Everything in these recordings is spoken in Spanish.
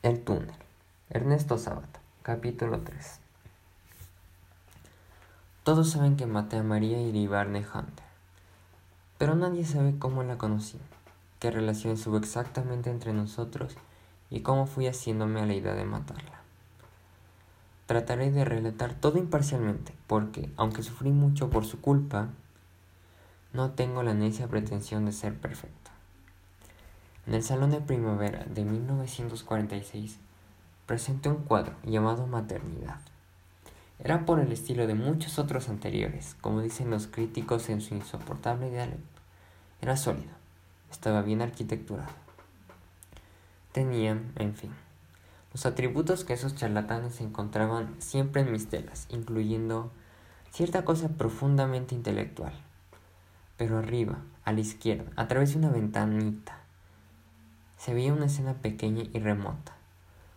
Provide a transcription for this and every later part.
El túnel. Ernesto Sábato. Capítulo 3. Todos saben que maté a María Iribarne Hunter, pero nadie sabe cómo la conocí, qué relación hubo exactamente entre nosotros y cómo fui haciéndome a la idea de matarla. Trataré de relatar todo imparcialmente, porque, aunque sufrí mucho por su culpa, no tengo la necia pretensión de ser perfecto. En el Salón de Primavera de 1946 presenté un cuadro llamado Maternidad. Era por el estilo de muchos otros anteriores, como dicen los críticos en su insoportable dialecto. Era sólido, estaba bien arquitecturado. Tenía, en fin, los atributos que esos charlatanes encontraban siempre en mis telas, incluyendo cierta cosa profundamente intelectual. Pero arriba, a la izquierda, a través de una ventanita, se veía una escena pequeña y remota,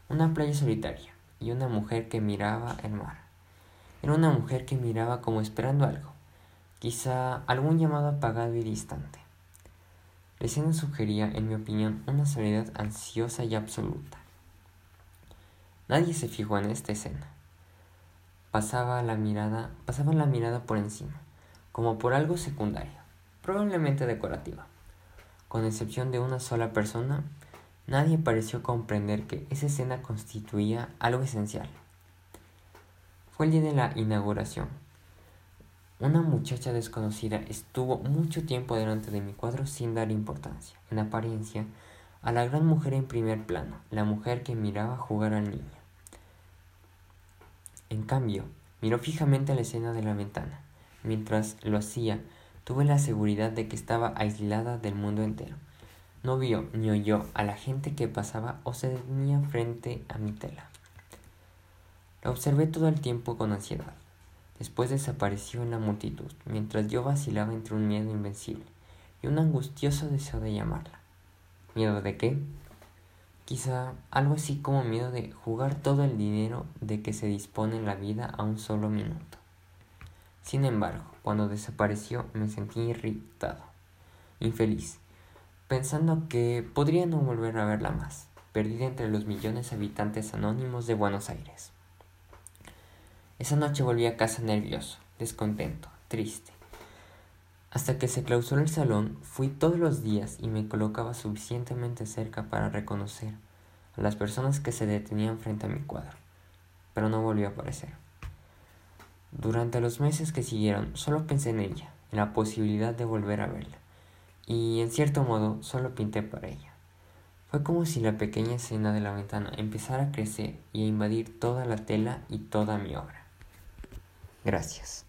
una playa solitaria y una mujer que miraba el mar. Era una mujer que miraba como esperando algo, quizá algún llamado apagado y distante. La escena sugería, en mi opinión, una soledad ansiosa y absoluta. Nadie se fijó en esta escena. Pasaba la mirada, pasaba la mirada por encima, como por algo secundario, probablemente decorativa. Con excepción de una sola persona, nadie pareció comprender que esa escena constituía algo esencial. Fue el día de la inauguración. Una muchacha desconocida estuvo mucho tiempo delante de mi cuadro sin dar importancia, en apariencia, a la gran mujer en primer plano, la mujer que miraba jugar al niño. En cambio, miró fijamente a la escena de la ventana. Mientras lo hacía, Tuve la seguridad de que estaba aislada del mundo entero. No vio ni oyó a la gente que pasaba o se detenía frente a mi tela. La observé todo el tiempo con ansiedad. Después desapareció en la multitud, mientras yo vacilaba entre un miedo invencible y un angustioso deseo de llamarla. ¿Miedo de qué? Quizá algo así como miedo de jugar todo el dinero de que se dispone en la vida a un solo minuto. Sin embargo, cuando desapareció me sentí irritado, infeliz, pensando que podría no volver a verla más, perdida entre los millones de habitantes anónimos de Buenos Aires. Esa noche volví a casa nervioso, descontento, triste. Hasta que se clausuró el salón, fui todos los días y me colocaba suficientemente cerca para reconocer a las personas que se detenían frente a mi cuadro, pero no volvió a aparecer. Durante los meses que siguieron, solo pensé en ella, en la posibilidad de volver a verla, y en cierto modo solo pinté para ella. Fue como si la pequeña escena de la ventana empezara a crecer y a invadir toda la tela y toda mi obra. Gracias.